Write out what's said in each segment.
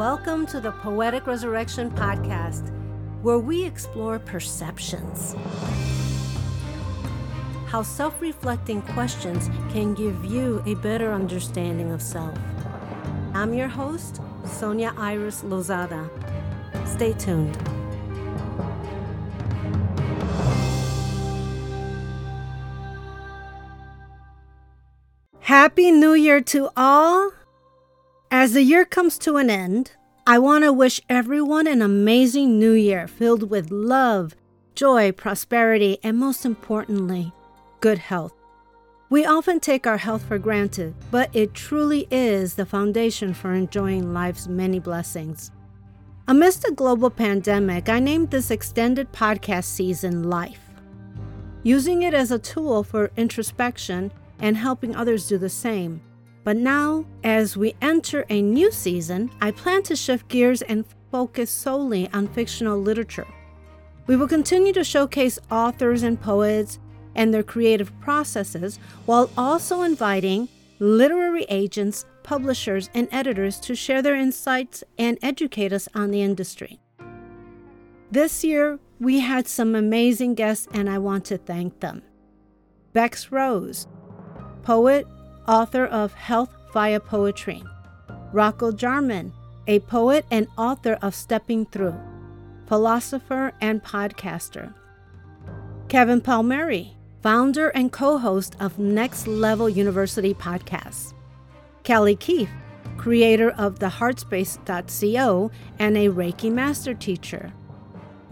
Welcome to the Poetic Resurrection Podcast, where we explore perceptions. How self reflecting questions can give you a better understanding of self. I'm your host, Sonia Iris Lozada. Stay tuned. Happy New Year to all! As the year comes to an end, I want to wish everyone an amazing new year filled with love, joy, prosperity, and most importantly, good health. We often take our health for granted, but it truly is the foundation for enjoying life's many blessings. Amidst a global pandemic, I named this extended podcast season Life, using it as a tool for introspection and helping others do the same. But now, as we enter a new season, I plan to shift gears and focus solely on fictional literature. We will continue to showcase authors and poets and their creative processes while also inviting literary agents, publishers, and editors to share their insights and educate us on the industry. This year, we had some amazing guests, and I want to thank them. Bex Rose, poet, author of Health via Poetry. Rocco Jarman, a poet and author of Stepping Through, philosopher and podcaster. Kevin Palmieri, founder and co host of Next Level University podcasts. Kelly Keefe, creator of the Heartspace.co and a Reiki master teacher.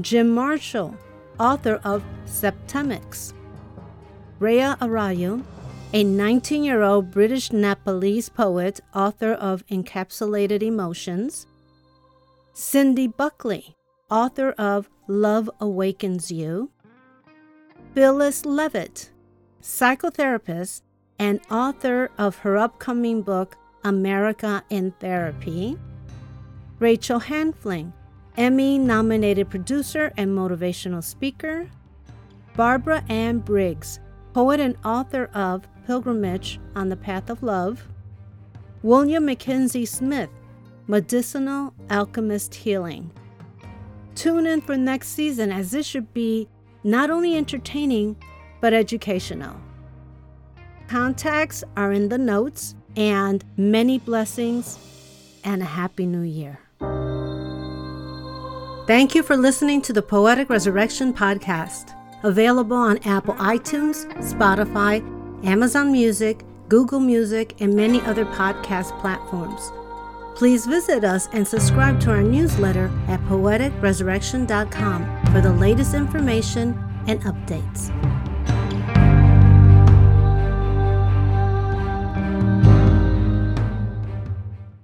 Jim Marshall, author of Septemics. Rha Arayal, a 19 year old British Nepalese poet, author of Encapsulated Emotions. Cindi Buckley, author of Love Awakens You. Phyllis Leavitt, psychotherapist and author of her upcoming book, America in Therapy. Rachel Hanfling, Emmy nominated producer and motivational speaker. Barbara Ann Briggs, poet and author of Pilgrimage on the Path of Love. William Mackenzie Smith, Medicinal Alchemist Healing. Tune in for next season as this should be not only entertaining, but educational. Contacts are in the notes, and many blessings and a happy new year. Thank you for listening to the Poetic Resurrection Podcast, available on Apple iTunes, Spotify, Amazon Music, Google Music, and many other podcast platforms. Please visit us and subscribe to our newsletter at poeticresurrection.com for the latest information and updates.